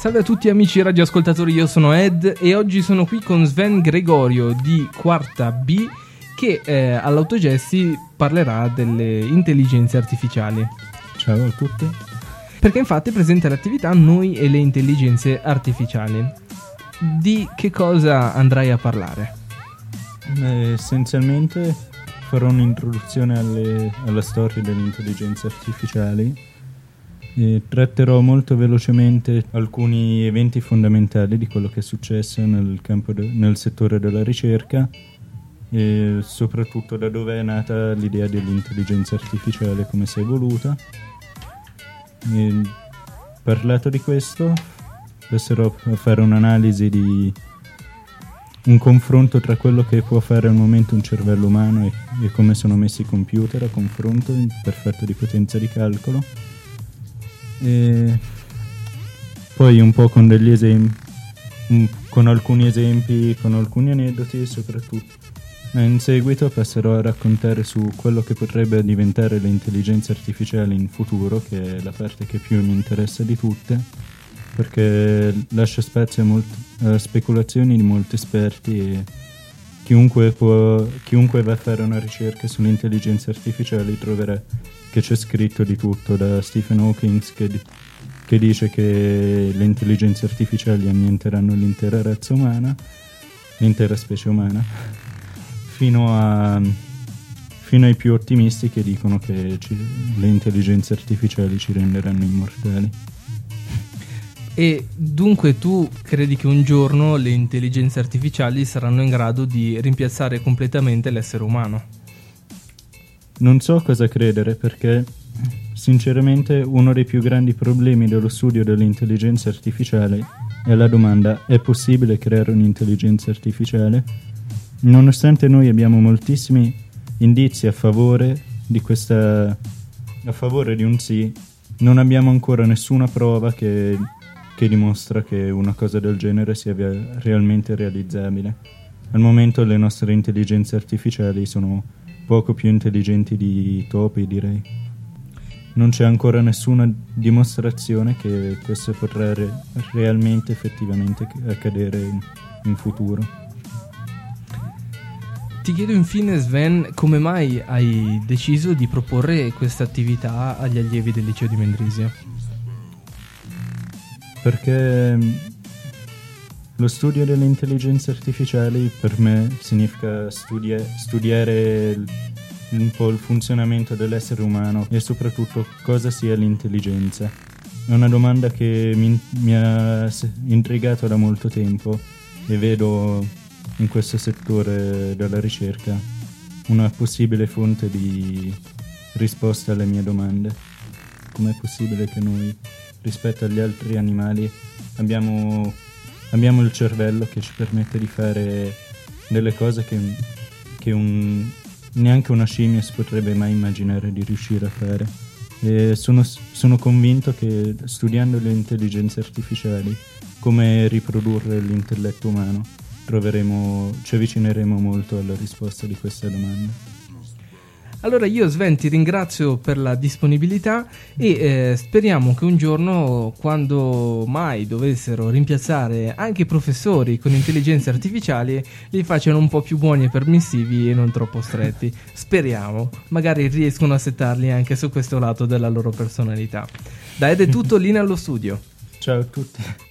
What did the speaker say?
Salve a tutti amici radioascoltatori, io sono Ed e oggi sono qui con Sven Gregorio di Quarta B che eh, all'Autogessi parlerà delle intelligenze artificiali. Ciao a tutti. Perché infatti presenta l'attività Noi e le intelligenze artificiali. Di che cosa andrai a parlare? Eh, essenzialmente farò un'introduzione alle, alla storia delle intelligenze artificiali e tratterò molto velocemente alcuni eventi fondamentali di quello che è successo nel, de- nel settore della ricerca e soprattutto da dove è nata l'idea dell'intelligenza artificiale, come si è evoluta. E parlato di questo, passerò a fare un'analisi di un confronto tra quello che può fare al momento un cervello umano e, e come sono messi i computer a confronto in perfetto di potenza di calcolo e poi un po' con degli esempi, con alcuni esempi, con alcuni aneddoti soprattutto. Ma in seguito passerò a raccontare su quello che potrebbe diventare l'intelligenza artificiale in futuro, che è la parte che più mi interessa di tutte, perché lascia spazio a, molt- a speculazioni di molti esperti e chiunque, può, chiunque va a fare una ricerca sull'intelligenza artificiale troverà che c'è scritto di tutto, da Stephen Hawking che, che dice che le intelligenze artificiali annienteranno l'intera razza umana, l'intera specie umana, fino, a, fino ai più ottimisti che dicono che ci, le intelligenze artificiali ci renderanno immortali. E dunque tu credi che un giorno le intelligenze artificiali saranno in grado di rimpiazzare completamente l'essere umano? Non so cosa credere perché, sinceramente, uno dei più grandi problemi dello studio dell'intelligenza artificiale è la domanda è possibile creare un'intelligenza artificiale? Nonostante noi abbiamo moltissimi indizi a favore di questa a favore di un sì, non abbiamo ancora nessuna prova che, che dimostra che una cosa del genere sia realmente realizzabile. Al momento le nostre intelligenze artificiali sono poco più intelligenti di topi, direi. Non c'è ancora nessuna dimostrazione che questo potrà re- realmente, effettivamente accadere in, in futuro. Ti chiedo infine, Sven, come mai hai deciso di proporre questa attività agli allievi del liceo di Mendrisio? Perché lo studio delle intelligenze artificiali per me significa studia- studiare un po' il funzionamento dell'essere umano e soprattutto cosa sia l'intelligenza. È una domanda che mi, mi ha intrigato da molto tempo e vedo in questo settore della ricerca una possibile fonte di risposta alle mie domande. Com'è possibile che noi, rispetto agli altri animali, abbiamo abbiamo il cervello che ci permette di fare delle cose che, che un, neanche una scimmia si potrebbe mai immaginare di riuscire a fare. E sono, sono convinto che studiando le intelligenze artificiali, come riprodurre l'intelletto umano, ci avvicineremo molto alla risposta di questa domanda. Allora io Sven ti ringrazio per la disponibilità e eh, speriamo che un giorno quando mai dovessero rimpiazzare anche i professori con intelligenze artificiali li facciano un po' più buoni e permissivi e non troppo stretti. Speriamo, magari riescono a settarli anche su questo lato della loro personalità. Dai ed è tutto, linea allo studio. Ciao a tutti.